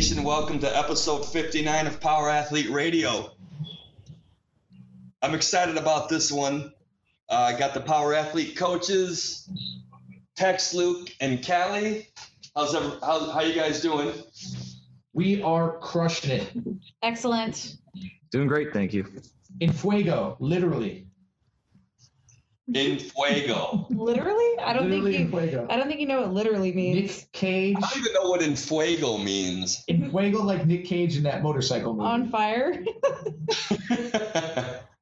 Nation? Welcome to episode 59 of Power Athlete Radio. I'm excited about this one. Uh, I got the Power Athlete coaches, Tex, Luke, and Callie. How's ever, how, how you guys doing? We are crushing it. Excellent. Doing great, thank you. In fuego, literally. In fuego. Literally? I don't literally think you. fuego. I don't think you know what literally means. Nick Cage. I don't even know what in fuego means. In fuego, like Nick Cage in that motorcycle movie. On fire.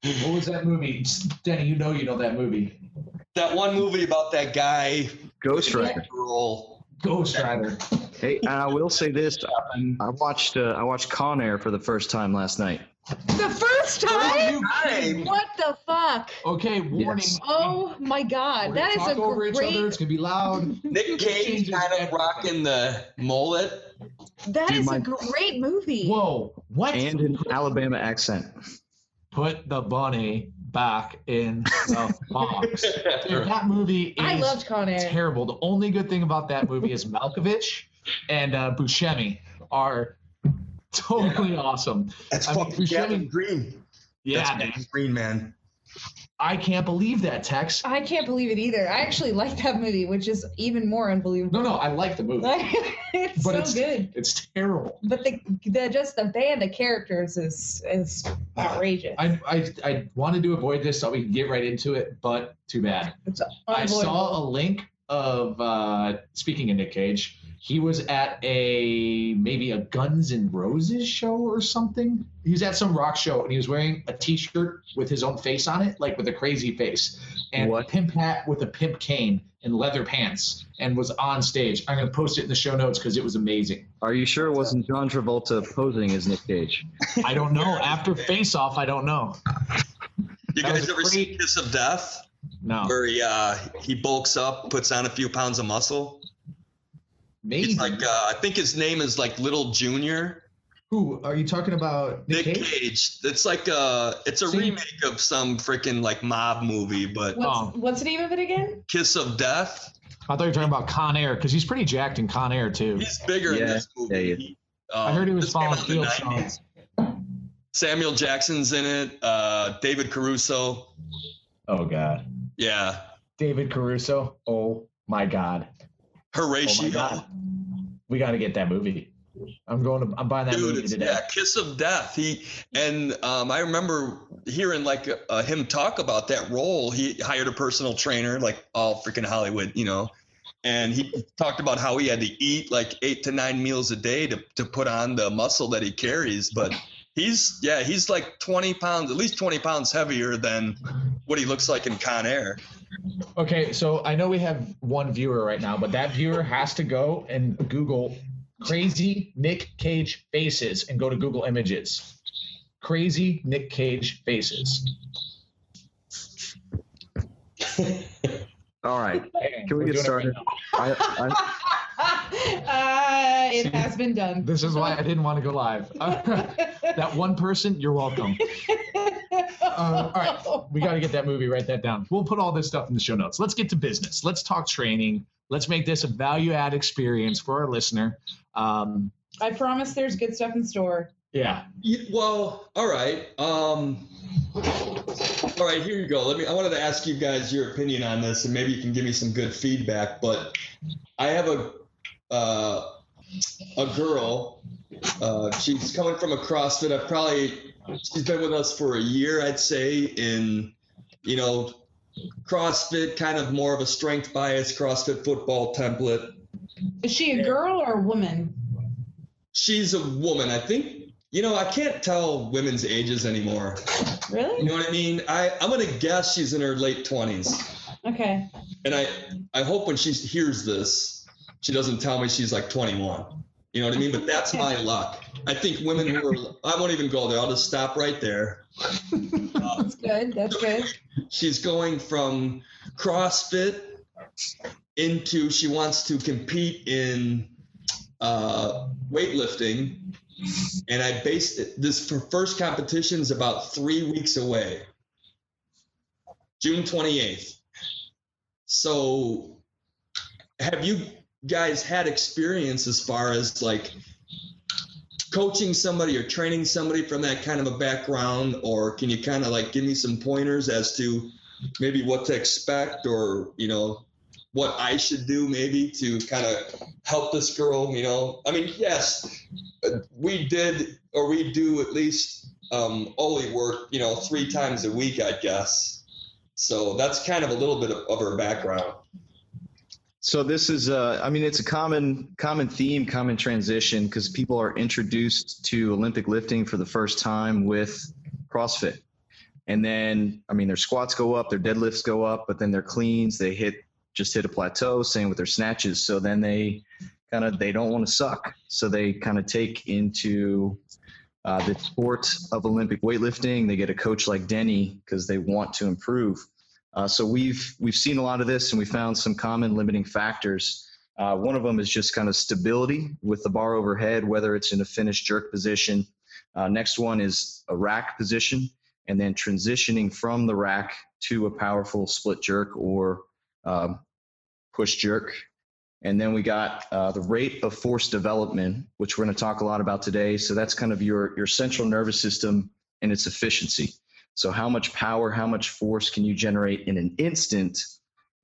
what was that movie? Danny, you know you know that movie. That one movie about that guy. Ghost Rider. Roll. Ghost Rider. Hey, and I will say this: I watched uh, I watched Con Air for the first time last night. The first time? Time. What the fuck? Okay, warning. Yes. Oh my god. We're That gonna is a talk over each other. great. It's gonna be loud. Nick Cage kind of rocking the mullet. That Dude, is my- a great movie. Whoa! What? And an Alabama accent. Put the bunny back in the box. Dude, that movie is I loved Con Air. terrible. The only good thing about that movie is Malkovich and uh, Buscemi are totally awesome. That's I mean, fucking Buscemi- Gavin Green. Yeah, That's man. Gavin Green, man. I can't believe that, Tex. I can't believe it either. I actually like that movie, which is even more unbelievable. No, no, I like the movie, it's but so it's good. it's terrible. But the, the just the band of characters is is outrageous. I, I I wanted to avoid this so we can get right into it, but too bad. it's I saw a link of uh, speaking of Nick Cage. He was at a maybe a Guns N' Roses show or something. He was at some rock show and he was wearing a T-shirt with his own face on it, like with a crazy face, and What? a pimp hat with a pimp cane and leather pants, and was on stage. I'm gonna post it in the show notes because it was amazing. Are you sure it wasn't John Travolta posing as Nick Cage? I don't know. After Face Off, I don't know. You That guys a ever great- seen Kiss of Death? No, Where he uh, he bulks up, puts on a few pounds of muscle. Maybe. It's like uh, I think his name is like Little Junior. Who are you talking about? Nick Cage. It's like uh it's a See? remake of some freaking like mob movie, but What's, Oh. what's the name of it again? Kiss of Death. I thought you were talking about Con Air because he's pretty jacked in Con Air too. He's bigger in Yeah, this movie. yeah, yeah. He, um, I heard he was this came following the Field 90s. Samuel Jackson's in it. Uh, David Caruso. Oh God, Yeah. David Caruso. Oh my God. Oh Horatio. my God. We got to get that movie. I'm going to. I'm buying that Dude, movie it's, today. yeah, Kiss of Death. He and um, I remember hearing like uh, him talk about that role. He hired a personal trainer, like all freaking Hollywood, you know, and he talked about how he had to eat like eight to nine meals a day to to put on the muscle that he carries. But he's yeah, he's like twenty pounds, at least twenty pounds heavier than what he looks like in Con Air. Okay, so I know we have one viewer right now, but that viewer has to go and Google crazy Nick Cage faces and go to Google Images. Crazy Nick Cage faces. All right, can we get started? right I, uh, it has been done. This is why I didn't want to go live. that one person, you're welcome. Uh, all right, we got to get that movie. Write that down. We'll put all this stuff in the show notes. Let's get to business. Let's talk training. Let's make this a value add experience for our listener. Um, I promise there's good stuff in store. yeah. Yeah, well, all right. Um, all right, here you go. Let me. I wanted to ask you guys your opinion on this, and maybe you can give me some good feedback. But I have a uh, a girl. Uh, she's coming from a CrossFit. I probably she's been with us for a year, I'd say. In you know, CrossFit, kind of more of a strength bias CrossFit football template. Is she a girl or a woman? She's a woman. I think. You know, I can't tell women's ages anymore. Really? You know what I mean? I, I'm gonna guess she's in her late twenties, Okay. and I I hope when she hears this she doesn't tell me she's like 21. You know what I mean? But that's my luck. I think women who are, I won't even go there. I'll just stop right there. Uh, that's good. That's good. She's going from CrossFit into she wants to compete in uh, weightlifting. And I based it, this for first competition is about three weeks away, June 28th. So, have you guys had experience as far as like coaching somebody or training somebody from that kind of a background or can you kind of like give me some pointers as to maybe what to expect or you know what i should do maybe to kind of help this girl you know? I mean yes we did or we do at least um only work you know three times a week i guess. So that's kind of a little bit of, of her background so this is, uh, I mean, it's a common common theme, common transition because people are introduced to Olympic lifting for the first time with CrossFit, and then I mean, their squats go up, their deadlifts go up, but then their cleans they hit just hit a plateau. Same with their snatches. So then they kind of they don't want to suck, so they kind of take into uh, the sport of Olympic weightlifting. They get a coach like Denny because they want to improve. Uh, so we've we've seen a lot of this, and we found some common limiting factors. Uh, one of them is just kind of stability with the bar overhead, whether it's in a finished jerk position. Uh, next one is a rack position, and then transitioning from the rack to a powerful split jerk or um, push jerk. And then we got uh, the rate of force development, which we're going to talk a lot about today. So that's kind of your your central nervous system and its efficiency. So how much power, how much force can you generate in an instant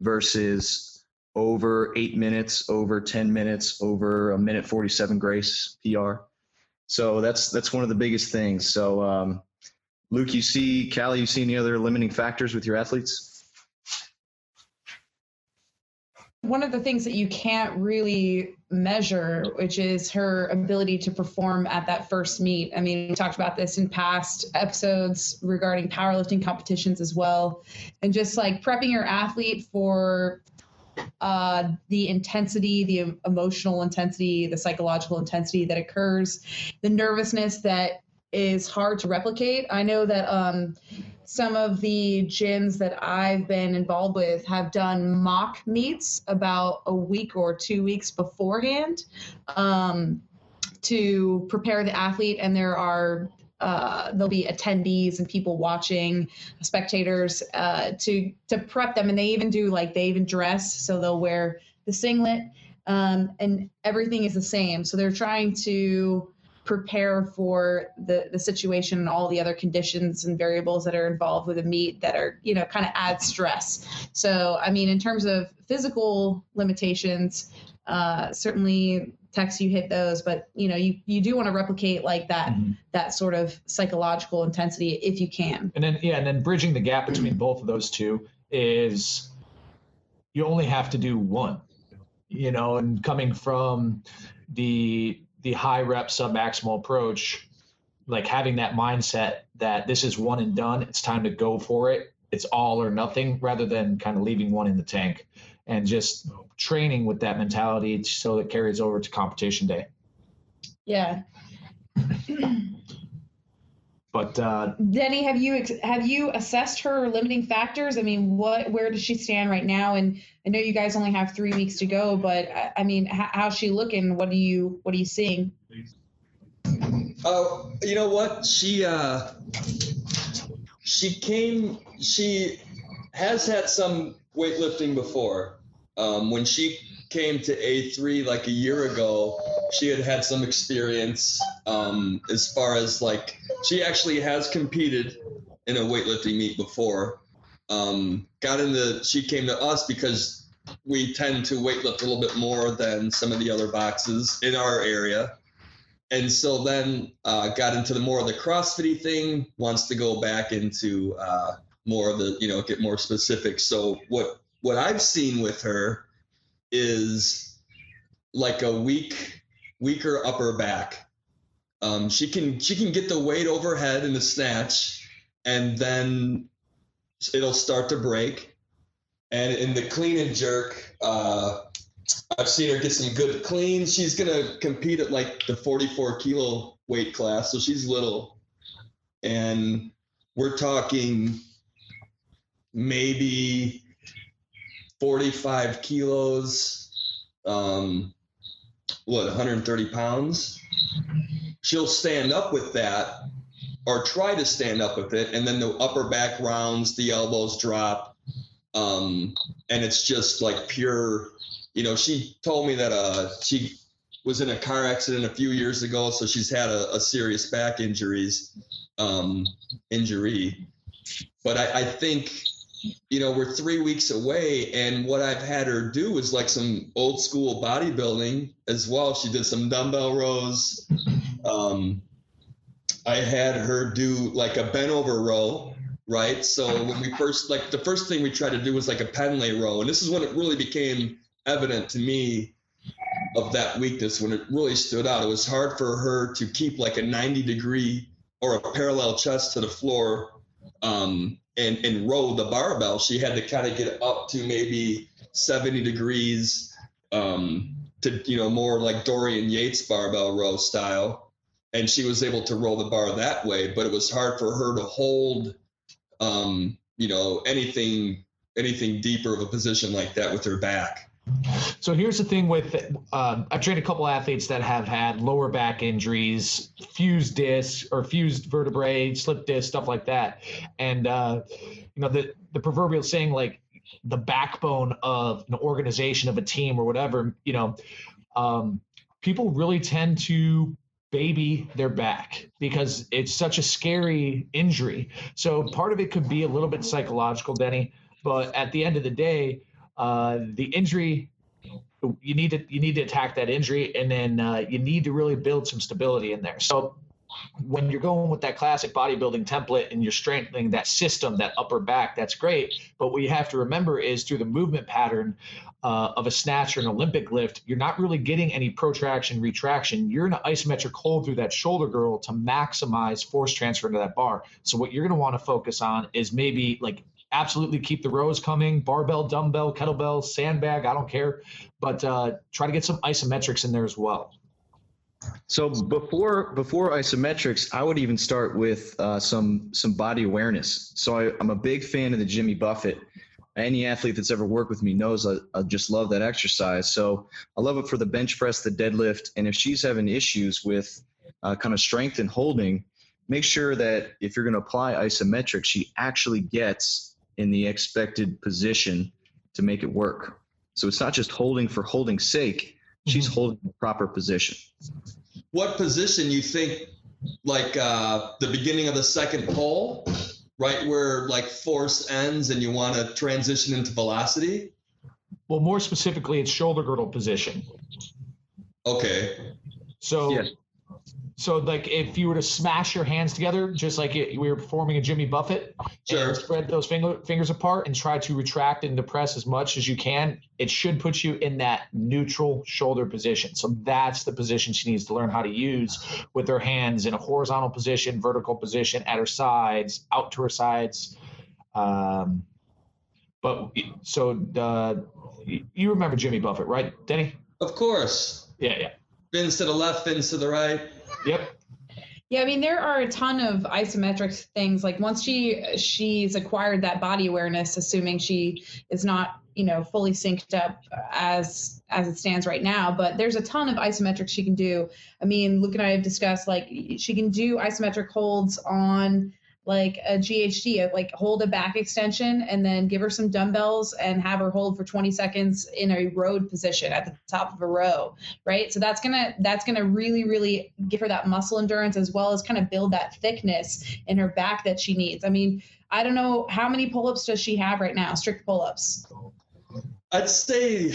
versus over eight minutes, over 10 minutes, over a minute 47 grace PR. So that's that's one of the biggest things. So um, Luke, you see, Callie, you see any other limiting factors with your athletes? One of the things that you can't really measure, which is her ability to perform at that first meet. I mean, we talked about this in past episodes regarding powerlifting competitions as well, and just like prepping your athlete for uh, the intensity, the emotional intensity, the psychological intensity that occurs, the nervousness that is hard to replicate. I know that um, some of the gyms that I've been involved with have done mock meets about a week or two weeks beforehand um, to prepare the athlete, and there are uh, there'll be attendees and people watching, spectators uh, to to prep them, and they even do like they even dress, so they'll wear the singlet, um, and everything is the same. So they're trying to prepare for the the situation and all the other conditions and variables that are involved with a meet that are you know kind of add stress so i mean in terms of physical limitations uh, certainly Tex you hit those but you know you, you do want to replicate like that mm-hmm. that sort of psychological intensity if you can and then yeah and then bridging the gap between both of those two is you only have to do one you know and coming from the the high rep submaximal approach, like having that mindset that this is one and done, it's time to go for it. It's all or nothing rather than kind of leaving one in the tank and just training with that mentality so it carries over to competition day. Yeah. But uh, Denny, have you have you assessed her limiting factors? I mean, what where does she stand right now? And I know you guys only have three weeks to go, but I mean, how, how's she looking? What are you what are you seeing? Oh, uh, you know what? She uh, she came. She has had some weightlifting before. Um, when she came to A3 like a year ago, she had had some experience um, as far as like she actually has competed in a weightlifting meet before. Um, got into she came to us because we tend to weightlift a little bit more than some of the other boxes in our area. And so then uh, got into the more of the CrossFitty thing. Wants to go back into uh, more of the you know get more specific. So what what I've seen with her is like a weak weaker upper back. Um, she can she can get the weight overhead in the snatch, and then it'll start to break. And in the clean and jerk, uh, I've seen her get some good cleans. She's gonna compete at like the 44 kilo weight class, so she's little, and we're talking maybe 45 kilos, um, what 130 pounds. She'll stand up with that, or try to stand up with it, and then the upper back rounds, the elbows drop, um, and it's just like pure you know, she told me that uh, she was in a car accident a few years ago, so she's had a, a serious back injuries um, injury. But I, I think, you know, we're three weeks away, and what I've had her do is like some old school bodybuilding as well. She did some dumbbell rows. Um, I had her do like a bent over row, right? So when we first, like, the first thing we tried to do was like a Pendlay row, and this is when it really became evident to me of that weakness when it really stood out. It was hard for her to keep like a 90 degree or a parallel chest to the floor um, and, and row the barbell. She had to kind of get up to maybe 70 degrees um, to, you know, more like Dorian Yates barbell row style. And she was able to roll the bar that way, but it was hard for her to hold, um, you know, anything anything deeper of a position like that with her back. So here's the thing with uh, I've trained a couple athletes that have had lower back injuries, fused disc or fused vertebrae, slip disc, stuff like that. And uh, you know the the proverbial saying like the backbone of an organization of a team or whatever. You know, um, people really tend to baby their back because it's such a scary injury. So part of it could be a little bit psychological, Denny. But at the end of the day uh, the injury you need to you need to attack that injury and then uh, you need to really build some stability in there. So when you're going with that classic bodybuilding template and you're strengthening that system that upper back that's great. But what you have to remember is through the movement pattern uh, of a snatch or an olympic lift you're not really getting any protraction retraction. You're in an isometric hold through that shoulder girdle to maximize force transfer into that bar. So what you're going to want to focus on is maybe like absolutely keep the rows coming. Barbell dumbbell kettlebell sandbag i don't care. But uh, try to get some isometrics in there as well. So before before isometrics i would even start with uh, some some body awareness. So I, i'm a big fan of the jimmy buffett. Any athlete that's ever worked with me knows I, I, just love that exercise. So I love it for the bench press, the deadlift, and if she's having issues with uh, kind of strength and holding, make sure that if you're going to apply isometric, she actually gets in the expected position to make it work. So it's not just holding for holding's sake. She's mm-hmm. holding the proper position. What position you think, like uh, the beginning of the second pull, right where like force ends and you want to transition into velocity? Well, more specifically, it's shoulder girdle position. Okay. So yes. So, like, if you were to smash your hands together, just like it, we were performing a Jimmy Buffett, sure. and spread those finger, fingers apart and try to retract and depress as much as you can, it should put you in that neutral shoulder position. So, that's the position she needs to learn how to use with her hands in a horizontal position, vertical position, at her sides, out to her sides. Um, but so uh, you remember Jimmy Buffett, right, Denny? Of course. Yeah, yeah. Fins to the left, fins to the right. Yep. Yeah, I mean there are a ton of isometric things. Like once she she's acquired that body awareness, assuming she is not you know fully synced up as as it stands right now. But there's a ton of isometrics she can do. I mean, Luke and I have discussed like she can do isometric holds on like a GHD, uh, like hold a back extension and then give her some dumbbells and have her hold for 20 seconds in a road position at the top of a row, right? So that's gonna that's gonna really really give her that muscle endurance as well as kind of build that thickness in her back that she needs. I mean, I don't know how many pull-ups does she have right now, strict pull-ups. I'd say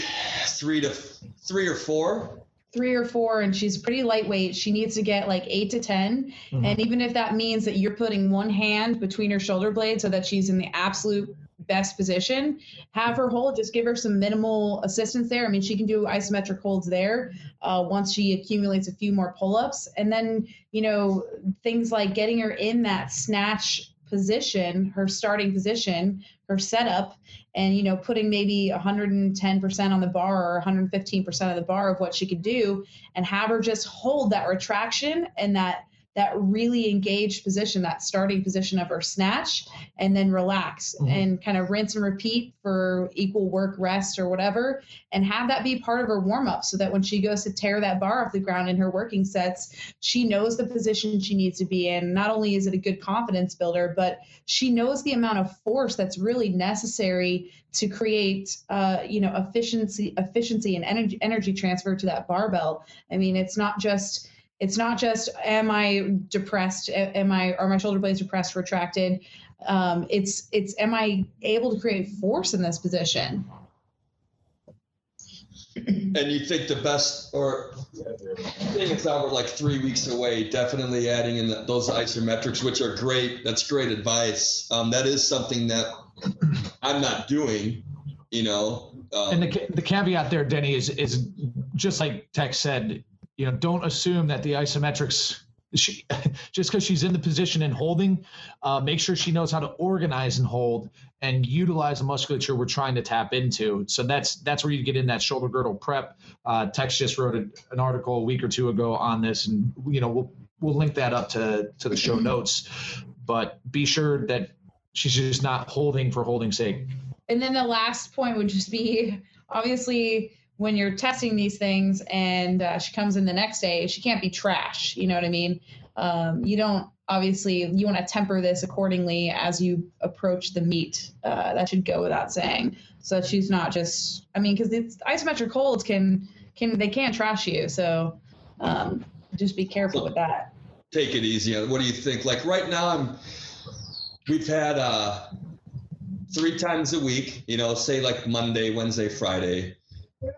three to three or four three or four and she's pretty lightweight. She needs to get like eight to 10 mm-hmm. and even if that means that you're putting one hand between her shoulder blades so that she's in the absolute best position have her hold. Just give her some minimal assistance there. I mean she can do isometric holds there uh, once she accumulates a few more pull-ups. And then you know things like getting her in that snatch position her starting position her setup and you know putting maybe 110% on the bar or 115% of the bar of what she could do and have her just hold that retraction and that that really engaged position, that starting position of her snatch, and then relax mm-hmm. and kind of rinse and repeat for equal work, rest, or whatever, and have that be part of her warm up so that when she goes to tear that bar off the ground in her working sets, she knows the position she needs to be in. Not only is it a good confidence builder, but she knows the amount of force that's really necessary to create uh, you know efficiency efficiency and energy energy transfer to that barbell i mean it's not just it's not just am I depressed, am I are my shoulder blades depressed, retracted. Um, it's it's am I able to create force in this position? And you think the best, or being it's now we're like three weeks away, definitely adding in the, those isometrics, which are great. That's great advice. Um, that is something that I'm not doing, you know. Um, and the, the caveat there, Denny, is is just like Tex said, you know, don't assume that the isometrics she, just because she's in the position and holding, uh, make sure she knows how to organize and hold and utilize the musculature we're trying to tap into. So that's that's where you get in that shoulder girdle prep. Uh, Tex just wrote a, an article a week or two ago on this, and you know we'll we'll link that up to to the show notes. But be sure that she's just not holding for holding sake. And then the last point would just be obviously when you're testing these things and uh, she comes in the next day, she can't be trash. You know what I mean? Um, you don't obviously you want to temper this accordingly as you approach the meet. Uh, that should go without saying. So she's not just. I mean, because it's isometric holds can can they can't trash you. So um, just be careful with that. Take it easy. What do you think? Like right now, I'm. We've had uh, three times a week. You know, say like Monday, Wednesday, Friday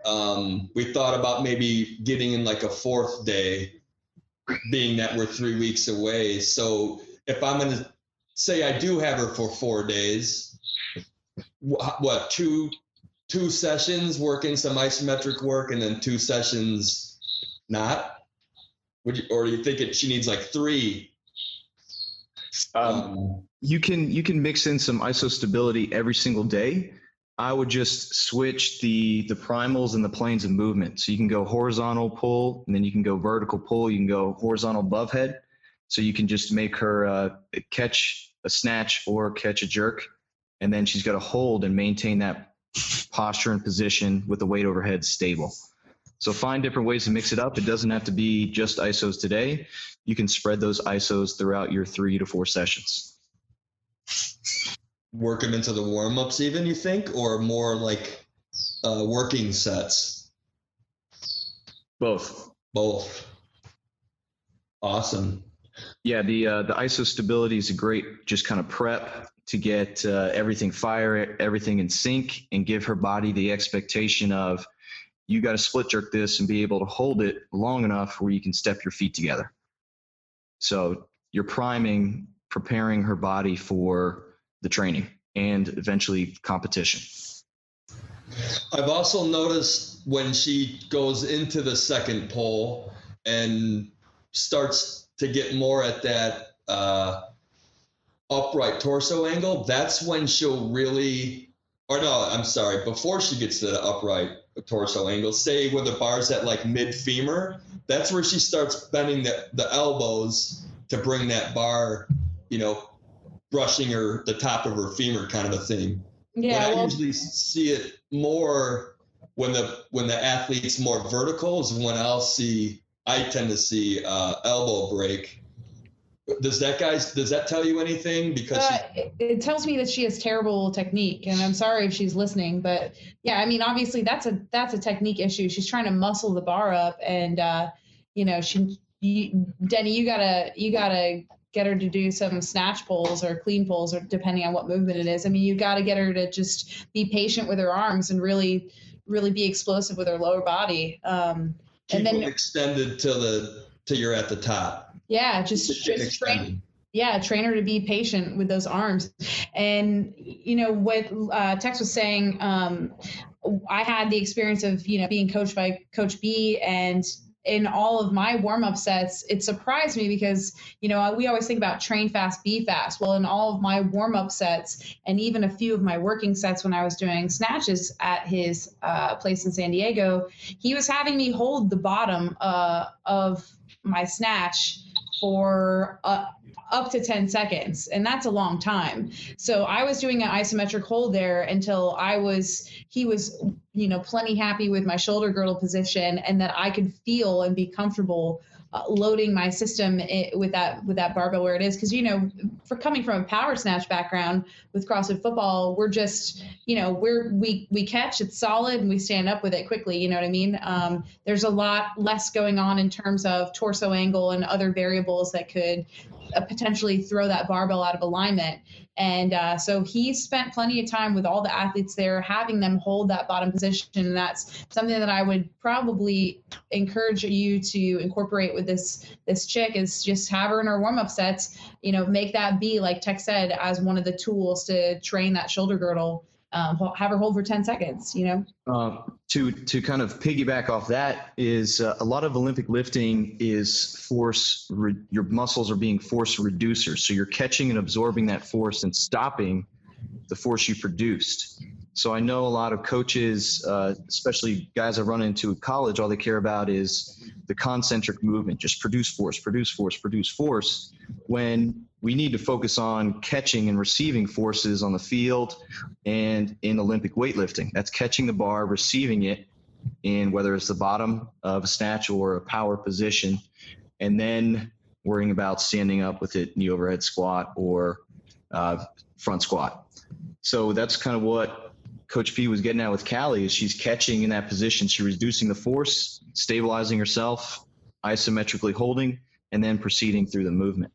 um, we thought about maybe getting in like a fourth day, being that we're three weeks away. So if I'm going to say I do have her for four days, what two two sessions working some isometric work and then two sessions not? Would you, or do you think it, she needs like three? Um, um, you can you can mix in some isostability every single day I would just switch the the primals and the planes of movement. So you can go horizontal pull, and then you can go vertical pull. You can go horizontal above head. So you can just make her uh, catch a snatch or catch a jerk, and then she's got to hold and maintain that posture and position with the weight overhead stable. So find different ways to mix it up. It doesn't have to be just ISOs today. You can spread those ISOs throughout your three to four sessions work them into the warm ups, even you think, or more like uh, working sets? Both. Both. Awesome. Yeah, the uh, the ISO stability is a great just kind of prep to get uh, everything fire, everything in sync, and give her body the expectation of you got to split jerk this and be able to hold it long enough where you can step your feet together. So you're priming, preparing her body for the training and eventually competition. I've also noticed when she goes into the second pull and starts to get more at that uh, upright torso angle, that's when she'll really, or no, I'm sorry, before she gets to the upright torso angle, say where the bar's at like mid femur, that's where she starts bending the, the elbows to bring that bar, you know, brushing her the top of her femur kind of a thing. Yeah, but I usually see it more when the when the athlete's more vertical is when I'll see I tend to see uh, elbow break. Does that guys does that tell you anything? Because uh, it, it tells me that she has terrible technique, and I'm sorry if she's listening, but yeah, I mean obviously that's a that's a technique issue. She's trying to muscle the bar up, and uh, you know she you, Denny, you gotta you gotta get her to do some snatch pulls or clean pulls or depending on what movement it is. I mean, you got to get her to just be patient with her arms and really, really be explosive with her lower body. Um, and then extended till the till you're at the top. Yeah, just, just train. Yeah, train her to be patient with those arms. And you know what uh, Tex was saying. Um, I had the experience of you know being coached by Coach B and in all of my warm up sets, it surprised me because, you know, we always think about train fast, be fast. Well, in all of my warm up sets and even a few of my working sets when I was doing snatches at his uh, place in San Diego, he was having me hold the bottom uh, of my snatch for uh, up to 10 seconds and that's a long time so i was doing an isometric hold there until i was he was you know plenty happy with my shoulder girdle position and that i could feel and be comfortable uh, loading my system it, with that with that barbell where it is because you know for coming from a power snatch background with CrossFit football we're just you know we're we we catch it's solid and we stand up with it quickly you know what I mean um, there's a lot less going on in terms of torso angle and other variables that could uh, potentially throw that barbell out of alignment. And uh, so he spent plenty of time with all the athletes there, having them hold that bottom position. And that's something that I would probably encourage you to incorporate with this this chick is just have her in her warm up sets. You know, make that be like Tex said as one of the tools to train that shoulder girdle um, have her hold for 10 seconds, you know? Uh, to, to kind of piggyback off that is uh, a lot of Olympic lifting is force, re- your muscles are being force reducers. So you're catching and absorbing that force and stopping the force you produced. So I know a lot of coaches, uh, especially guys I run into at college, all they care about is the concentric movement, just produce force, produce force, produce force, when we need to focus on catching and receiving forces on the field and in Olympic weightlifting. That's catching the bar, receiving it in whether it's the bottom of a snatch or a power position, and then worrying about standing up with it in the overhead squat or uh, front squat. So that's kind of what Coach B was getting at with Callie is she's catching in that position. She's reducing the force, stabilizing herself, isometrically holding, and then proceeding through the movement.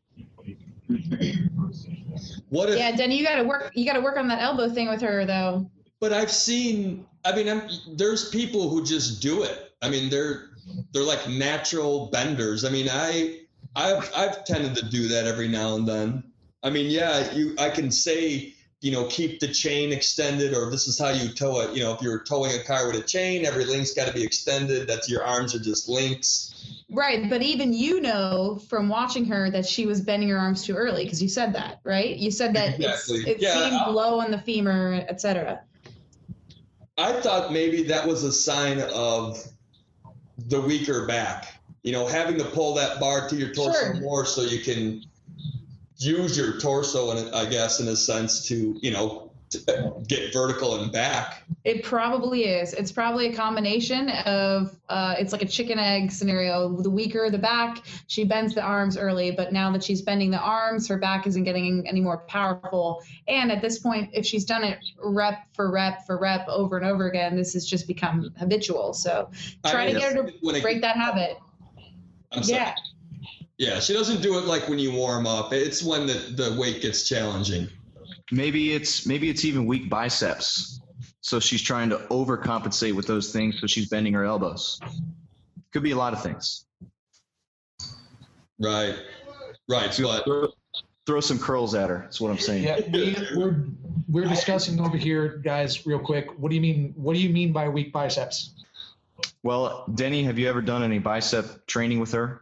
What if? Yeah, Denny, you got to work. You got to work on that elbow thing with her, though. But I've seen. I mean, I'm, there's people who just do it. I mean, they're they're like natural benders. I mean, I I've I've tended to do that every now and then. I mean, yeah, you I can say you know, keep the chain extended, or this is how you tow it. You know, if you're towing a car with a chain, every link's got to be extended. That's your arms are just links. Right, but even you know from watching her that she was bending her arms too early because you said that, right? You said that exactly. it yeah, seemed I, low on the femur, etc. I thought maybe that was a sign of the weaker back. You know, having to pull that bar to your torso sure. more so you can use your torso, and I guess in a sense to you know get vertical and back. It probably is. It's probably a combination of uh, it's like a chicken egg scenario. The weaker the back, she bends the arms early, but now that she's bending the arms, her back isn't getting any more powerful. And at this point, if she's done it rep for rep for rep over and over again, this has just become habitual. So try I to get her to break that habit. I'm sorry. Yeah. Yeah, she doesn't do it like when you warm up. It's when the, the weight gets challenging. Maybe it's maybe it's even weak biceps. So she's trying to overcompensate with those things, so she's bending her elbows. Could be a lot of things. Right. Right. But throw, throw some curls at her. That's what I'm saying. Yeah, we, we're we're discussing over here, guys, real quick. What do you mean? What do you mean by weak biceps? Well, Denny, have you ever done any bicep training with her?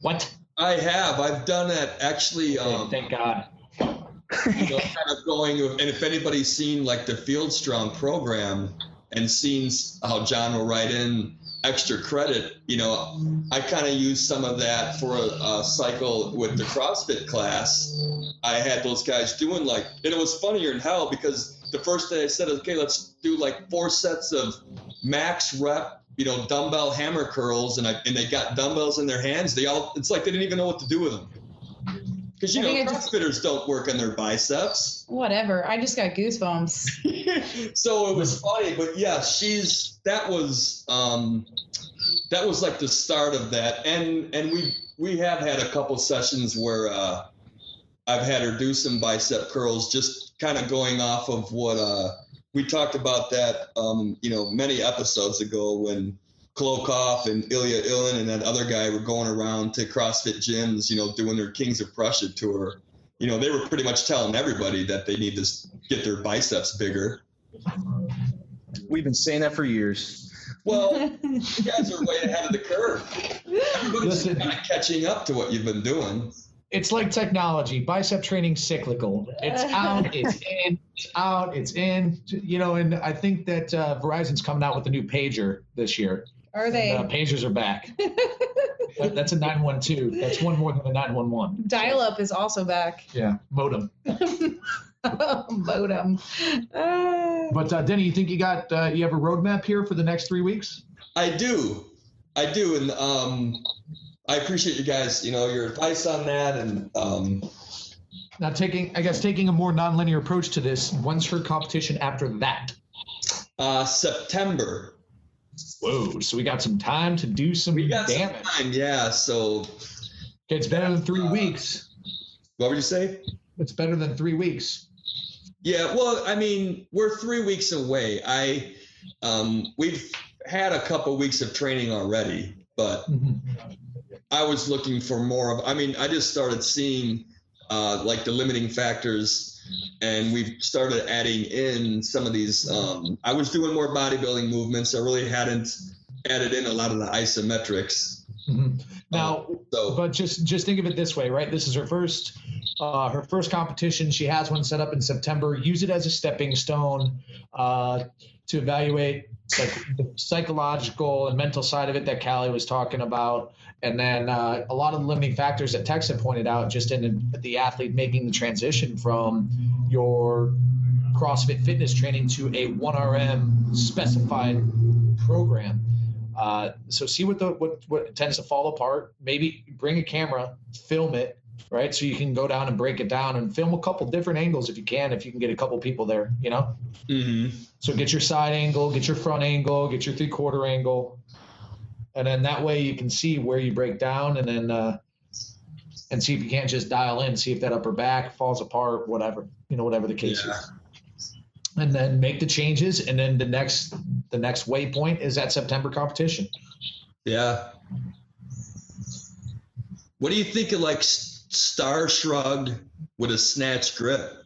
What? I have. I've done that actually. Um, Thank God. You know, kind of going. And if anybody's seen like the Field Strong program and seen how John will write in extra credit, you know, I kind of used some of that for a, a, cycle with the CrossFit class. I had those guys doing like, and it was funnier than hell because the first day I said, okay, let's do like four sets of max rep you know, dumbbell hammer curls, and I and they got dumbbells in their hands. They all it's like they didn't even know what to do with them. Because you I know, CrossFitters just, don't work on their biceps. Whatever. I just got goosebumps. so it was funny, but yeah, she's that was um that was like the start of that. And and we we have had a couple sessions where uh I've had her do some bicep curls just kind of going off of what uh we talked about that, um, you know, many episodes ago when Klokov and Ilya Ilyin and that other guy were going around to CrossFit gyms, you know, doing their Kings of Prussia tour. You know, they were pretty much telling everybody that they need to get their biceps bigger. We've been saying that for years. Well, you guys are way ahead of the curve. Everybody's Listen. kind of catching up to what you've been doing. It's like technology. Bicep training cyclical. It's out, it's in, it's out, it's in. You know, and I think that uh, Verizon's coming out with a new pager this year. Are they Uh, pagers are back. That- that's a 912. That's one more than a 911. dial up is also back. Yeah, modem. Modem. Uh, But uh, Denny, you think you got uh, you have a roadmap here for the next three weeks? I do, I do, and um, I appreciate you guys. You know your advice on that, and um, Now, taking I guess taking a more nonlinear approach to this. When's her competition after that? uh, September. Whoa! So we got some time to do some We got some damage. time, yeah. So, It's better than three weeks. what would you say? It's better than three weeks. Yeah, well, I mean, we're three weeks away. I, um, we've had a couple weeks of training already, but I was looking for more of. I mean, I just started seeing, uh, like the limiting factors, and we've started adding in some of these. Um, I was doing more bodybuilding movements. I really hadn't added in a lot of the isometrics. Mhm. Now, So, but just just think of it this way, right? This is her first uh, her first competition. She has one set up in September. Use it as a stepping stone uh, to evaluate like the psychological and mental side of it that Callie was talking about, and then uh, a lot of the limiting factors that Tex had pointed out, just in the athlete making the transition from your CrossFit fitness training to a 1RM specified program. Uh, so see what the what what tends to fall apart. Maybe bring a camera, film it, right? So you can go down and break it down and film a couple different angles if you can, if you can get a couple people there, you know. mhm. So get your side angle, get your front angle, get your three quarter angle, and then that way you can see where you break down, and then uh, and see if you can't just dial in, see if that upper back falls apart, whatever you know, whatever the case Yeah. is. And then make the changes, and then the next the next waypoint is that September competition. Yeah. What do you think of like Star Shrug with a snatch grip?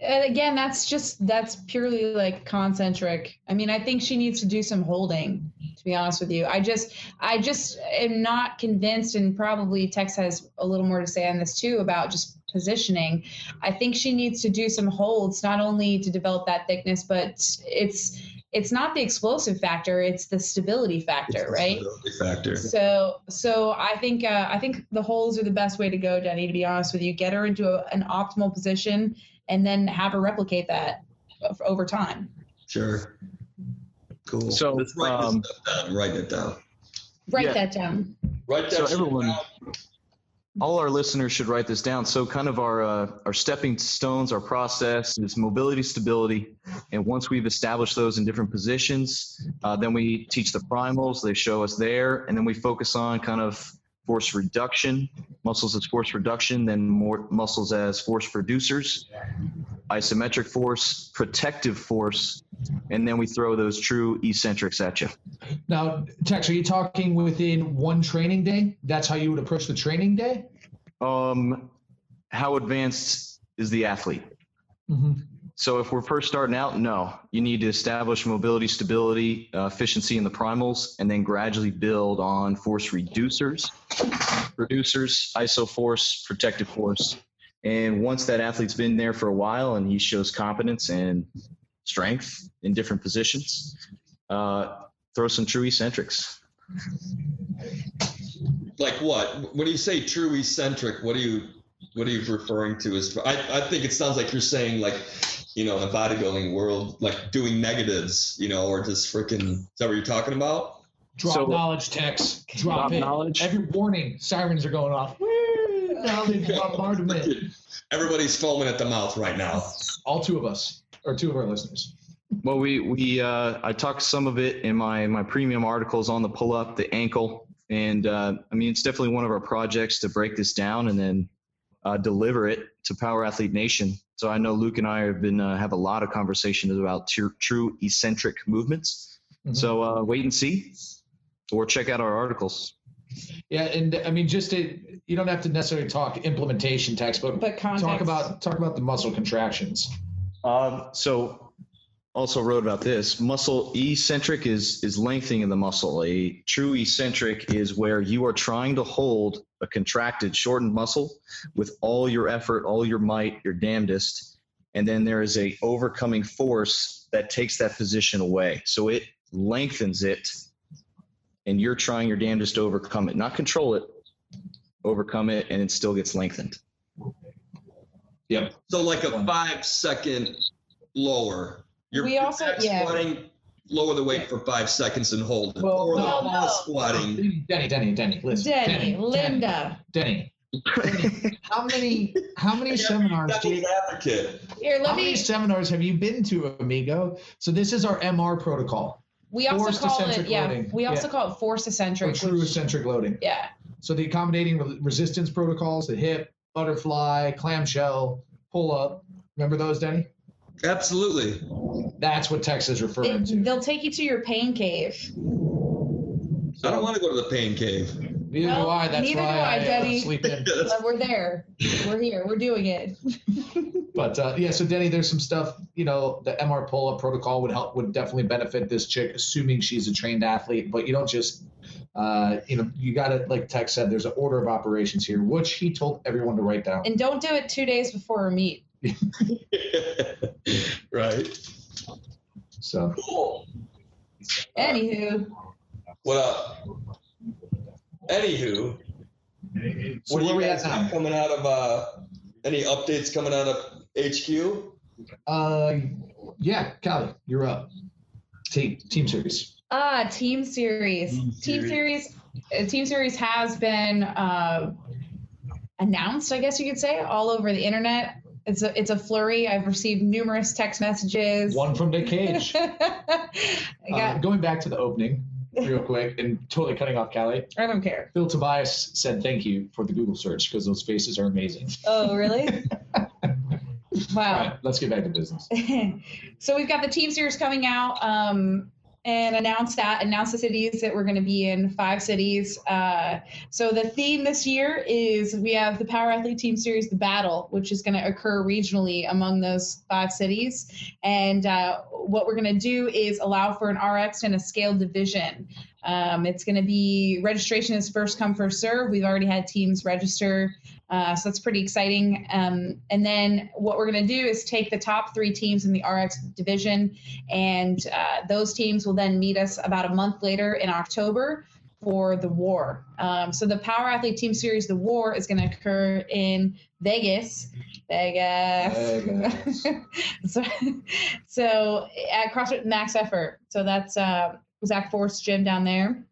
and again, that's just that's purely like concentric. I mean, I think she needs to do some holding. To be honest with you, I just I just am not convinced, and probably Tex has a little more to say on this too about just positioning. I think she needs to do some holds, not only to develop that thickness, but it's it's not the explosive factor; it's the stability factor, right? Stability Factor. So, so I think uh, I think the holes are the best way to go, Denny. To be honest with you, get her into a, an optimal position, and then have her replicate that over time. Sure. Cool. So, let's write um, this stuff down. Write it down. Write Yeah. that down. Write that So shit everyone- down. All our listeners should write this down. So, kind of our uh, our stepping stones, our process is mobility, stability, and once we've established those in different positions, uh, then we teach the primals. They show us there, and then we focus on kind of force reduction, muscles as force reduction, then more muscles as force producers, isometric force, protective force, and then we throw those true eccentrics at you. Now, Tex, are you talking within one training day? That's how you would approach the training day? Um, how advanced is the athlete? Mm-hmm. So if we're first starting out, no, you need to establish mobility, stability, uh, efficiency in the primals, and then gradually build on force reducers, reducers, iso force, protective force. And once that athlete's been there for a while and he shows competence and strength in different positions, uh, throw some true eccentrics. Like what? When you say true eccentric, what are you what are you referring to? As I, I think it sounds like you're saying like, you know, in the bodybuilding world, like doing negatives, you know, or just freaking. Is that what you're talking about? Drop So- knowledge, Tex. Drop, Drop it. knowledge. Every warning, sirens are going off. Woo! Knowledge bombardment. Everybody's foaming at the mouth right now. All two of us, or two of our listeners. Well, we we uh, I talked some of it in my my premium articles on the pull up, the ankle, and uh, I mean it's definitely one of our projects to break this down and then uh, deliver it to Power Athlete Nation. So I know Luke and I have been uh, have a lot of conversations about tr- true eccentric movements. Mhm. So uh, wait and see, or check out our articles. Yeah, and I mean, just to, you don't have to necessarily talk implementation textbook, but But context. talk about talk about the muscle contractions. Um, so also wrote about this. Muscle eccentric is is lengthening of the muscle. A true eccentric is where you are trying to hold a contracted, shortened muscle with all your effort, all your might, your damnedest, and then there is a overcoming force that takes that position away. So it lengthens it, and you're trying your damnedest to overcome it, not control it, overcome it, and it still gets lengthened. Yep. So like a five second lower. You're, We also- back yeah. squatting, lower the weight for five seconds and hold it. Well, or no, the no. squatting. Denny, Denny, Denny, listen. Denny, Linda. Denny. Denny. How many how many seminars do you, Devil's advocate. Here, how let many seminars have you been to, amigo? So this is our MR protocol. We also forced call it, eccentric yeah. loading. We also Yeah. call it force Or eccentric. true which- eccentric loading. yeah. So the accommodating re- resistance protocols, the hip, butterfly, clamshell, pull up. Remember those, Denny? Absolutely. That's what Tex is referring They, to. they'll take you to your pain cave. I don't want to go to the pain cave. Neither No, do I. That's neither why do I, I, uh, Denny. sleep in. But we're there. We're here. We're doing it. But uh, yeah, so Denny, there's some stuff. You know, the MR pull-up protocol would help, would definitely benefit this chick, assuming she's a trained athlete. But you don't just, uh, you know, you got to like Tex said. There's an order of operations here, which he told everyone to write down. And don't do it two days before a meet. right. So Cool. Anywho, What up? Anywho, So what do you we guys at now? have coming out of uh any updates coming out of HQ? Uh, yeah, Callie, you're up. Team team series. ah, team series. Team Team series. series. uh, Team series has been uh, announced. I guess you could say all over the internet. It's a it's a flurry. I've received numerous text messages. One from Nick Cage. I Uh, going back to the opening, real quick, and totally cutting off Callie. I don't care. Phil Tobias said thank you for the Google search because those faces are amazing. Oh, really? All wow. right, let's get back to business. so we've got the team series coming out um, and announce that announce the cities that we're going to be in five cities uh, so the theme this year is we have the power athlete team series the battle which is going to occur regionally among those five cities and uh, what we're going to do is allow for an rx and a scaled division um, it's going to be registration is first come first serve we've already had teams register uh, so that's pretty exciting. Um, and then what we're going to do is take the top three teams in the RX division, and uh, those teams will then meet us about a month later in October for the War. Um, so the Power Athlete Team Series, the War, is going to occur in Vegas. Vegas. so, so at CrossFit Max Effort. So that's uh, Zach Force gym down there.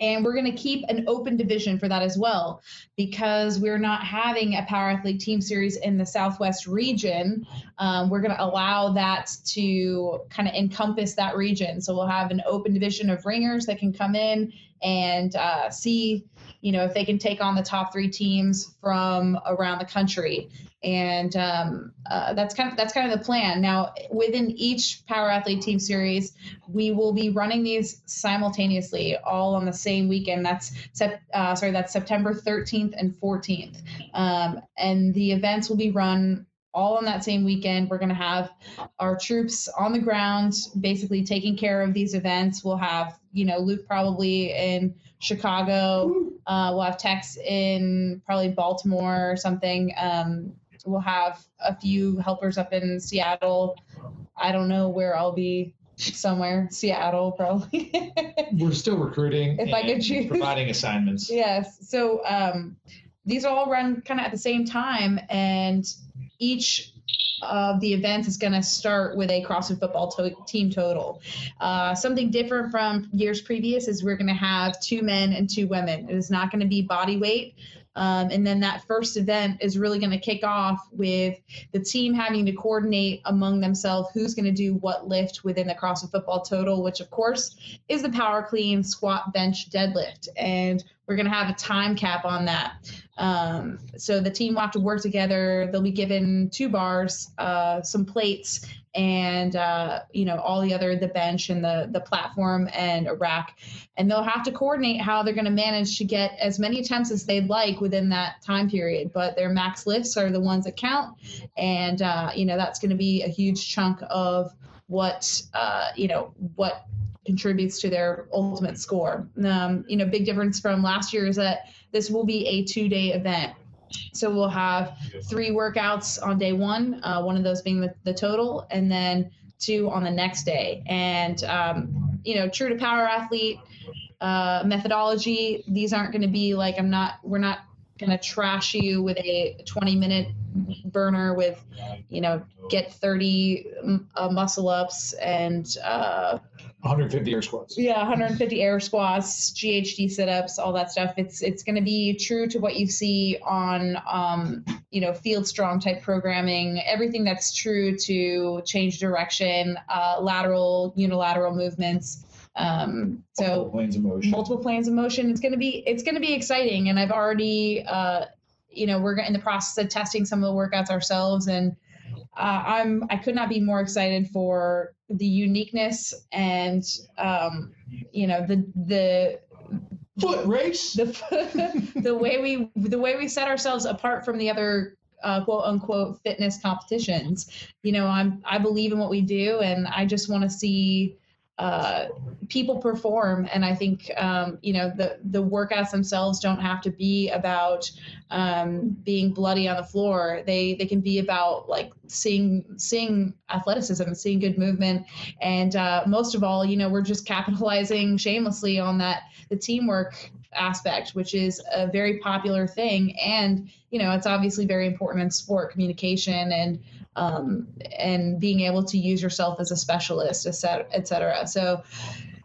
And we're going to keep an open division for that as well because we're not having a power athlete team series in the southwest region um, we're going to allow that to kind of encompass that region so we'll have an open division of ringers that can come in and uh, see you know if they can take on the top three teams from around the country. And um, uh, that's kind of that's kind of the plan. Now within each power athlete team series we will be running these simultaneously all on the same weekend. That's sep- uh, sorry that's september 13th and 14th um, and the events will be run all on that same weekend. We're going to have our troops on the ground basically taking care of these events. We'll have you know luke probably in chicago uh, we'll have tex in probably baltimore or something um, we'll have a few helpers up in seattle i don't know where i'll be somewhere seattle probably We're still recruiting If I could choose. providing assignments. Yes. So um, these all run kind of at the same time, and each of the events is going to start with a CrossFit football to- team total. Uh, something different from years previous is we're going to have two men and two women. It is not going to be body weight. Um, and then that first event is really going to kick off with the team having to coordinate among themselves who's going to do what lift within the CrossFit football total, which of course is the power clean, squat, bench, deadlift. And we're going to have a time cap on that. Um, so the team will have to work together. They'll be given two bars, uh, some plates, and uh, you know all the other the bench and the the platform and rack, and they'll have to coordinate how they're going to manage to get as many attempts as they'd like within that time period. But their max lifts are the ones that count, and uh, you know that's going to be a huge chunk of what uh, you know what contributes to their ultimate score. Um, you know, big difference from last year is that this will be a two day event. So we'll have three workouts on day one, uh, one of those being the, the total, and then two on the next day. And, um, you know, true to power athlete uh, methodology, these aren't going to be like, I'm not, we're not going to trash you with a 20 minute burner with, you know, get 30 uh, muscle ups and, uh, 150 air squats. Yeah, 150 air squats, GHD sit-ups, all that stuff. It's it's going to be true to what you see on um, you know field strong type programming. Everything that's true to change direction, uh, lateral, unilateral movements. Um, so multiple planes of motion. Multiple planes of motion. It's going to be it's going to be exciting, and I've already uh, you know we're in the process of testing some of the workouts ourselves and uh, I'm I could not be more excited for the uniqueness and um, you know the the foot race the the way we the way we set ourselves apart from the other uh, quote unquote fitness competitions. You know, I'm I believe in what we do, and I just want to see uh, people perform. And i think um, you know the the workouts themselves don't have to be about um, being bloody on the floor. They they can be about like seeing seeing athleticism and seeing good movement. And uh, most of all you know we're just capitalizing shamelessly on that the teamwork aspect which is a very popular thing. And you know it's obviously very important in sport communication and um, and being able to use yourself as a specialist, et cetera, et cetera. So,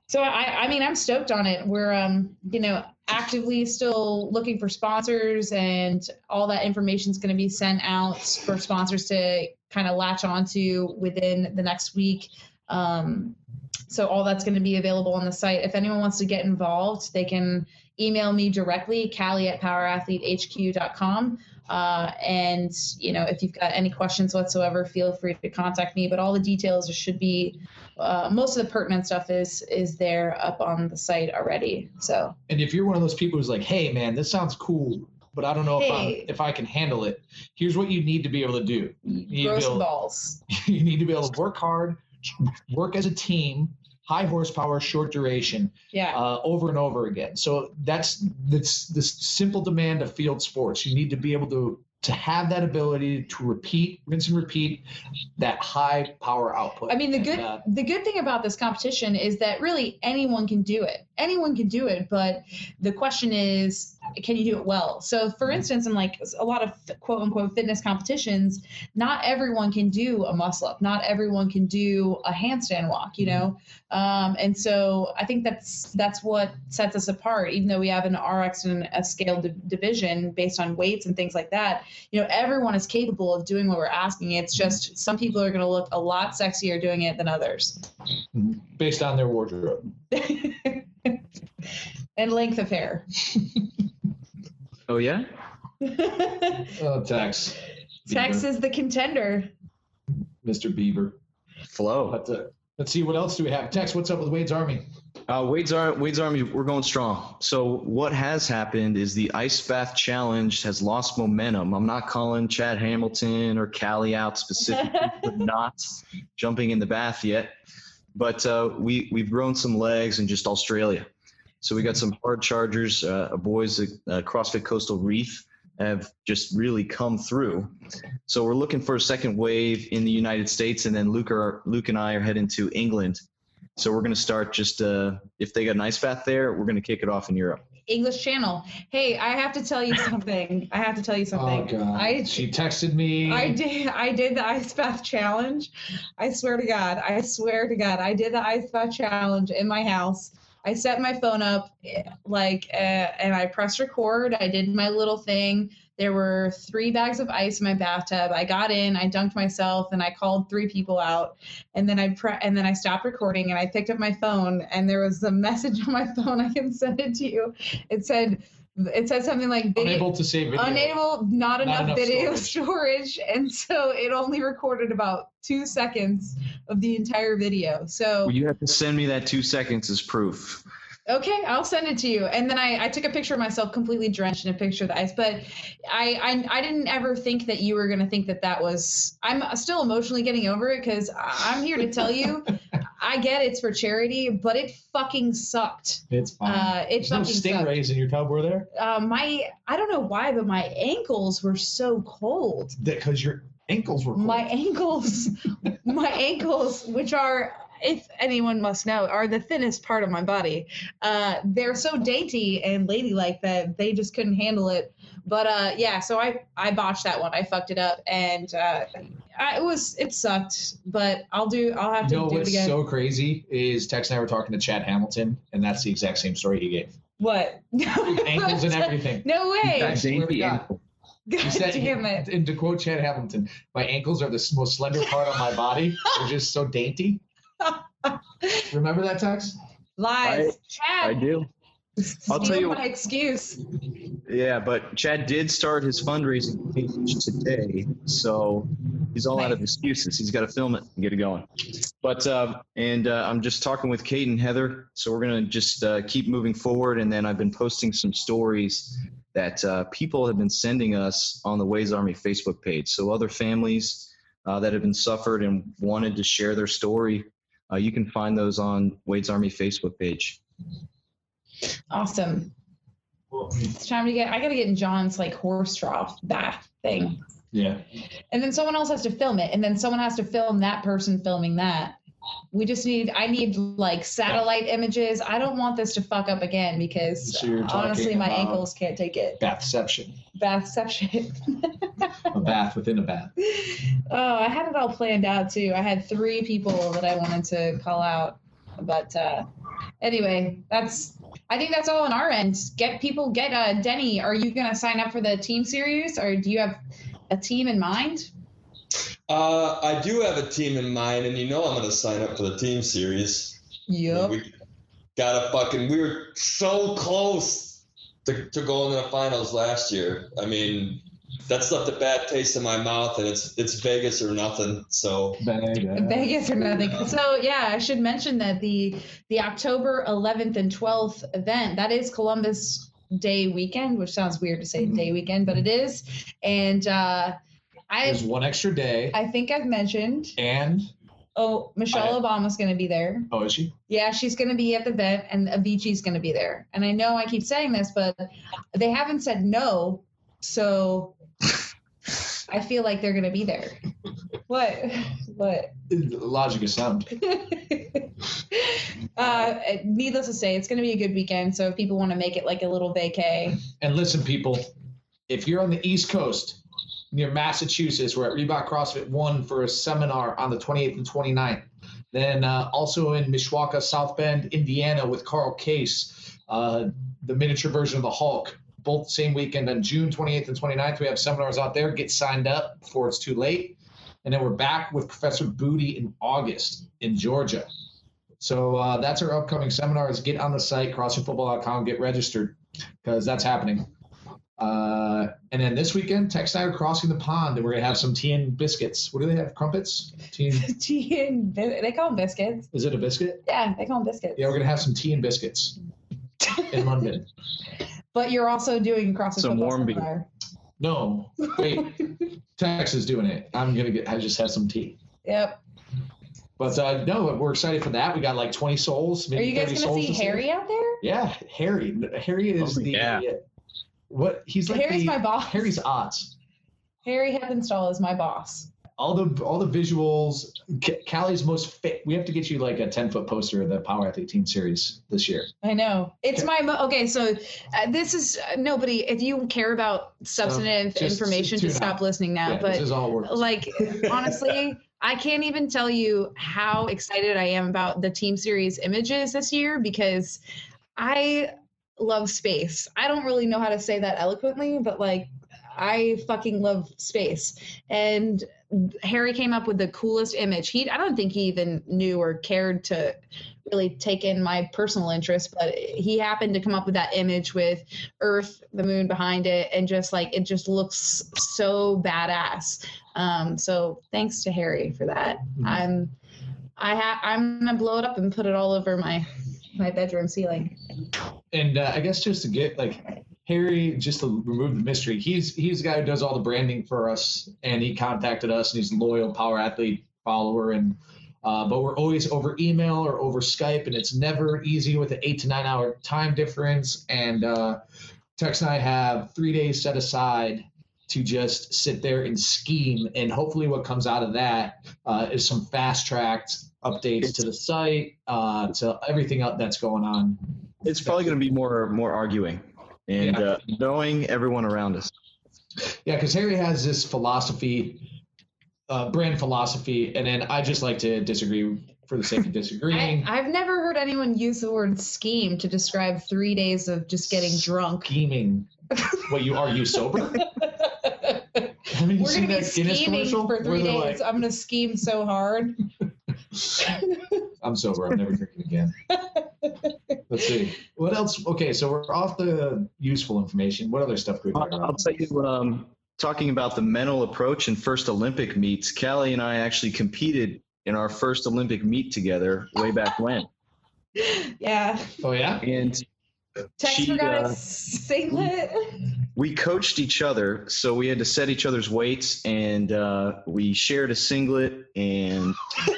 so I, I mean, I'm stoked on it. We're, um, you know, actively still looking for sponsors, and all that information is going to be sent out for sponsors to kind of latch onto within the next week. Um, so all that's going to be available on the site. If anyone wants to get involved, they can email me directly, Callie at powerathletehq.com. Uh, and you know, if you've got any questions whatsoever, feel free to contact me. But all the details should be, uh, most of the pertinent stuff is is there up on the site already. So. And if you're one of those people who's like, "Hey, man, this sounds cool, but I don't know Hey. if I if I can handle it," here's what you need to be able to do. You need, Grow to be able, balls. you need to be able to work hard, work as a team, high horsepower, short duration, Yeah. uh, over and over again. So that's that's this simple demand of field sports. You need to be able to to have that ability to repeat, rinse and repeat that high power output. I mean, the And, good uh, the good thing about this competition is that really anyone can do it. Anyone can do it, but the question is, can you do it well? So, for instance, in like a lot of quote unquote fitness competitions, not everyone can do a muscle up. Not everyone can do a handstand walk. You know, um, and so I think that's that's what sets us apart. Even though we have an RX and a scaled di- division based on weights and things like that, you know, everyone is capable of doing what we're asking. It's mm-hmm. just some people are going to look a lot sexier doing it than others. Mm-hmm. based on their wardrobe. and length of hair. Oh yeah. Oh, Tex. Tex is the contender. Mr. Beaver. Flow. But, let's see what else do we have. Tex, what's up with Wade's Army? Uh, Wade's, Ar- Wade's Army, we're going strong. So what has happened is the Ice Bath Challenge has lost momentum. I'm not calling Chad Hamilton or Callie out specifically for not jumping in the bath yet, but uh, we we've grown some legs in just Australia. So we got some hard chargers, uh, boys at uh, CrossFit Coastal Reef have just really come through. So we're looking for a second wave in the United States, and then Luke, are, Luke and I are heading to England so we're going to start just uh, if they got an ice bath there, we're going to kick it off in Europe. English channel. Hey, I have to tell you something. I have to tell you something. Oh, God. I she texted me. I did I did the ice bath challenge. I swear to God. I swear to God. I did the ice bath challenge in my house. I set my phone up eh, like uh, and I pressed record. I did my little thing. There were three bags of ice in my bathtub. I got in, I dunked myself, and I called three people out. And then I pre- and then I stopped recording and I picked up my phone and there was a message on my phone. I can send it to you. It said it said something like video, unable to save video. unable not enough, enough video storage. storage. and so it only recorded about two seconds of the entire video so Well, you have to send me that two seconds as proof. Okay, I'll send it to you. And then I, I took a picture of myself completely drenched in a picture of the ice. But I, I, I didn't ever think that you were going to think that that was. I'm still emotionally getting over it because I'm here to tell you, I get it's for charity, but it fucking sucked. It's fine. Uh, it There's no fucking stingrays in your tub, were there? Uh, my, I don't know why, but my ankles were so cold. Because your ankles were cold. My ankles, my ankles, which are, if anyone must know, are the thinnest part of my body. Uh, they're so dainty and ladylike that they just couldn't handle it. But uh, yeah, so I I botched that one. I fucked it up, and uh, I, it was it sucked. But I'll do. I'll have to you know do it what's again. so crazy is Tex and I were talking to Chad Hamilton, and that's the exact same story he gave. what? Ankles and everything. No way. I swear to God. He said, damn it. and to quote Chad Hamilton, my ankles are the most slender part of my body. They're just so dainty. Remember that, Tex? Lies. I Chad. I do. I'll tell you- my excuse. Yeah, but Chad did start his fundraising page today, so he's all out of excuses. He's got to film it and get it going. But uh, and uh, I'm just talking with Kate and Heather, so we're gonna just uh, keep moving forward. And then I've been posting some stories that uh, people have been sending us on the Wade's Army Facebook page. So other families uh, that have been suffered and wanted to share their story, uh, you can find those on Wade's Army Facebook page. Awesome. It's time to get. I got to get in John's like horse trough bath thing, Yeah. and then someone else has to film it, and then someone has to film that person filming that. We just need. I need like satellite images. I don't want this to fuck up again because So you're talking honestly, my about- ankles can't take it. Bathception. Bathception. A bath within a bath. oh, I had it all planned out too. I had three people that I wanted to call out, but uh, anyway, that's. I think that's all on our end. Get people. Get uh, Denny. Are you gonna sign up for the team series, or do you have a team in mind? Uh, I do have a team in mind, and you know I'm going to sign up for the team series. Yep. We got a fucking. We were so close to, to going to the finals last year. I mean, that's left a bad taste in my mouth, and it's it's Vegas or nothing. So Vegas or nothing. So yeah, I should mention that the the October 11th and 12th event that is Columbus Day weekend, which sounds weird to say day weekend, but it is. And uh, There's I one extra day, I think I've mentioned. and Oh, Michelle Obama's going to be there. oh, is she? Yeah, she's going to be at the event, and Avicii's going to be there. And I know I keep saying this, but they haven't said no, so I feel like they're going to be there. What? What? Logic is sound. uh, needless to say, it's going to be a good weekend. So if people want to make it like a little vacay, And listen, people, if you're on the East Coast near Massachusetts, we're at Reebok CrossFit One for a seminar on the 28th and 29th. Then uh, also in Mishawaka, South Bend, Indiana, with Carl Case, uh, the miniature version of the Hulk. Both same weekend on June 28th and 29th. We have seminars out there. Get signed up before it's too late. And then we're back with Professor Booty in August in Georgia. So uh, that's our upcoming seminars. Get on the site, crossfitfootball.com, get registered because that's happening. Uh, and then this weekend, Tex and I are crossing the pond, and we're gonna have some tea and biscuits. What do they have? Crumpets? Tea? And, tea and bi- they call them biscuits. is it a biscuit? Yeah, they call them biscuits. Yeah, we're gonna have some tea and biscuits in London. But you're also doing CrossFit Some warm beer. seminar. No, wait. Tex is doing it. I'm gonna get. I just had some tea. Yep. But uh, no, we're excited for that. We got like 20 souls. Are Maybe you guys 30 going to souls see this year. Harry out there? Yeah, Harry. Harry is Oh, the yeah. what? He's like Harry's the, my boss. Harry's odds. Harry Heppenstall is my boss. All the all the visuals. Ca- Callie's most fit. We have to get you like a ten foot poster of the Power Athlete Team Series this year. I know. It's Okay. my mo- okay. So uh, this is uh, nobody. If you care about substantive information, just stop listening now. yeah, but this is all like honestly i can't even tell you how excited i am about the team series images this year because i love space i don't really know how to say that eloquently but like i fucking love space and harry came up with the coolest image he i don't think he even knew or cared to really take in my personal interest but he happened to come up with that image with earth the moon behind it and just like it just looks so badass um, so thanks to Harry for that. Mhm. I'm I ha- I'm gonna blow it up and put it all over my my bedroom ceiling. And uh, I guess just to get like Harry, just to remove the mystery, he's he's the guy who does all the branding for us, and he contacted us, and he's a loyal power athlete follower, and uh, but we're always over email or over Skype, and it's never easy with an eight to nine hour time difference. And uh, Tex and I have three days set aside to just sit there and scheme, and hopefully, what comes out of that uh, is some fast tracked updates to the site, uh, to everything that's going on. It's probably going to be more more arguing and Yeah. uh, knowing everyone around us. Yeah, because Harry has this philosophy, uh, brand philosophy, and then I just like to disagree for the sake of disagreeing. I've never heard anyone use the word scheme to describe three days of just getting drunk. Scheming. What you are you sober? Haven't you We're seen gonna be Guinness scheming commercial? for three days. like, I'm gonna scheme so hard. I'm sober. I'm never drinking again. Let's see. What else? Okay, so we're off the useful information. What other stuff could we talk I'll, I'll tell you, um, talking about the mental approach in first Olympic meets, Callie and I actually competed in our first Olympic meet together way back when. Yeah. Oh yeah. And Tex She, forgot uh, a singlet. we coached each other, so we had to set each other's weights, and uh, we shared a singlet. And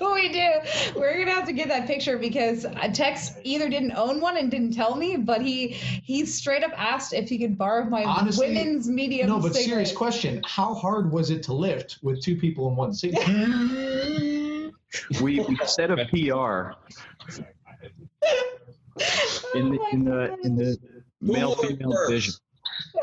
we do. We're gonna have to get that picture because uh, Tex either didn't own one and didn't tell me, but he he straight up asked if he could borrow my Honestly, women's medium. No, but singlet. serious question: How hard was it to lift with two people in one seat? we, we set a PR Oh in the in the in the male female division.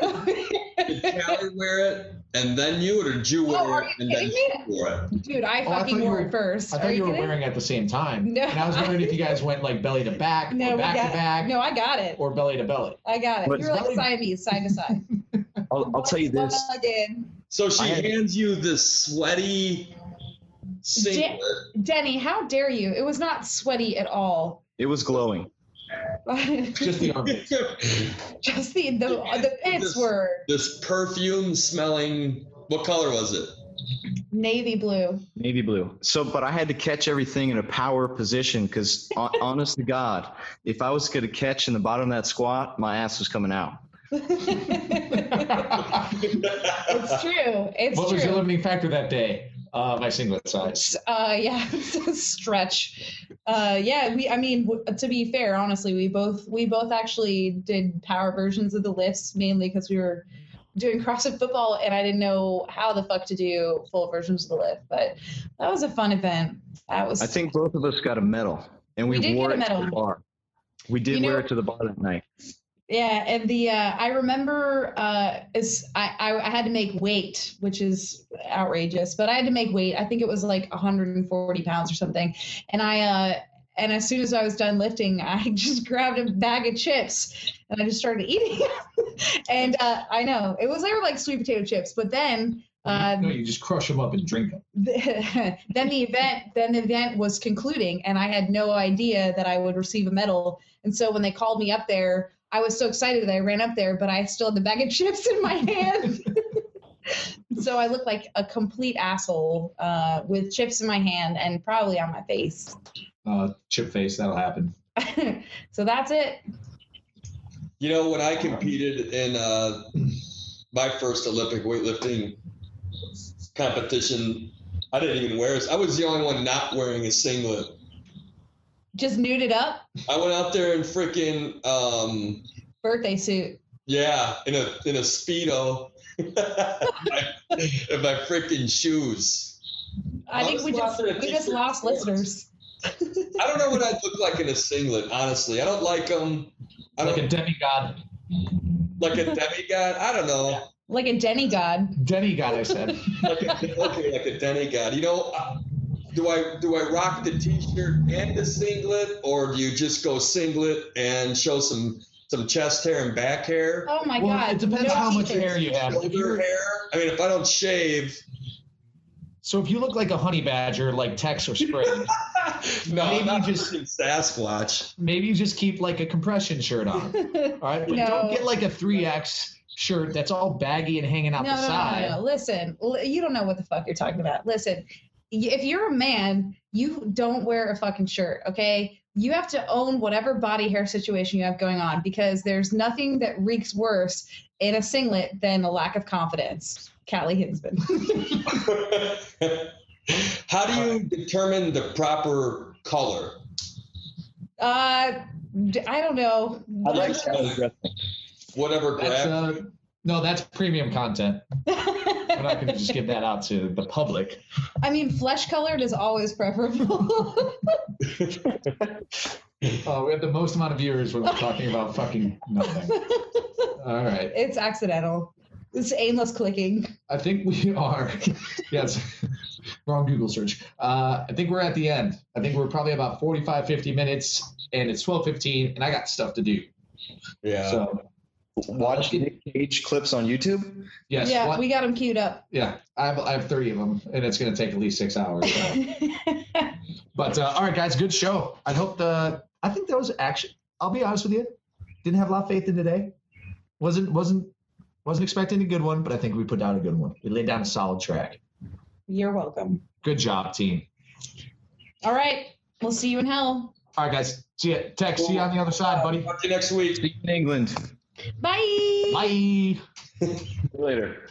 Did Callie wear it and then you, or did you oh, wear Oh, are it you and then kidding she wore it? Dude, I Oh, I fucking thought you wore were- it first. I Are thought you you were kidding? wearing it at the same time. No. And I was wondering if you guys went like belly to back, No, or we back got to back, No, I got it. or belly to belly. I got it. But You're like belly- Siamese, side to side. I'll, I'll tell you this. I uh, did. So she I had- hands you this sweaty singlet. Denny, how dare you? It was not sweaty at all. It was glowing. Just the armpits. Just the the, the pits This- were this perfume smelling. What color was it? navy blue. Navy blue. So, but I had to catch everything in a power position because, honest to God, if I was going to catch in the bottom of that squat, my ass was coming out. It's true. It's what was your limiting factor that day? Uh, my singlet size. Uh, yeah, stretch. Uh, yeah, we. I mean, w- to be fair, honestly, we both we both actually did power versions of the lifts mainly because we were doing CrossFit football, and I didn't know how the fuck to do full versions of the lift. But that was a fun event. That was. I think both of us got a medal, and we, We did wore get a it to medal. the bar. We did You know- wear it to the bar that night. Yeah, and the uh, I remember uh, is I, I I had to make weight, which is outrageous, but I had to make weight. I think it was like 140 pounds or something, and I uh, and as soon as I was done lifting, I just grabbed a bag of chips and I just started eating. and uh, I know it was they were like sweet potato chips, but then uh, no, you just crush them up and drink them. the, then the event then the event was concluding and i had no idea that i would receive a medal and so when they called me up there i was so excited that i ran up there but i still had the bag of chips in my hand so i looked like a complete asshole uh, with chips in my hand and probably on my face Uh, chip face, that'll happen. so that's it You know, when I competed in uh, my first Olympic weightlifting competition, I didn't even wear it. I was the only one not wearing a singlet. Just nude it up I went out there in freaking um, birthday suit yeah, in a in a speedo, in my freaking shoes. i think we just we just lost listeners I don't know what I'd look like in a singlet. Honestly, I don't like them. I Like don't a demigod. like a demigod. I don't know. like a demigod Demigod, I said. like a, okay, like a demigod. You know, uh, do I do I rock the t-shirt and the singlet, or do you just go singlet and show some some chest hair and back hair? oh my well, god it depends no how much hair you have. If Shoulder hair. I mean, if I don't shave, so if you look like a honey badger, like Tex or Spring, no, Maybe I'm not just- just Sasquatch. maybe you just keep like a compression shirt on. All right, but No. don't get like a three X shirt that's all baggy and hanging out no, the no, no, side. no, no. Listen, you don't know what the fuck you're talking about. Listen, y- if you're a man, you don't wear a fucking shirt, okay? you have to own whatever body hair situation you have going on because there's nothing that reeks worse in a singlet than a lack of confidence. Callie Hinsman. How do you determine the proper color? uh, d- I don't know. I like. Whatever That's graph. uh, no, that's premium content. We're not going to just give that out to the public. I mean, flesh colored is always preferable. Oh, we have the most amount of viewers when we're talking about fucking nothing. All right. it's accidental. It's aimless clicking. I think we are. yes. Wrong Google search. Uh, I think we're at the end. I think we're probably about 45, 50 minutes, and it's 12:15, and I got stuff to do. yeah. So Watch Nick Cage clips on YouTube. yes, yeah, what- we got them queued up. yeah. I have I have 30 of them, and it's going to take at least six hours. so. But uh, all right, guys, good show. I hope the. I think that was actually. I'll be honest with you. Didn't have a lot of faith in today. Wasn't wasn't wasn't expecting a good one, but I think we put down a good one. We laid down a solid track. You're welcome. Good job, team. All right. We'll see you in hell. All right, guys. See ya. Tex. See you on the other side, buddy. Talk to you next week. In England. Bye. Bye. Later.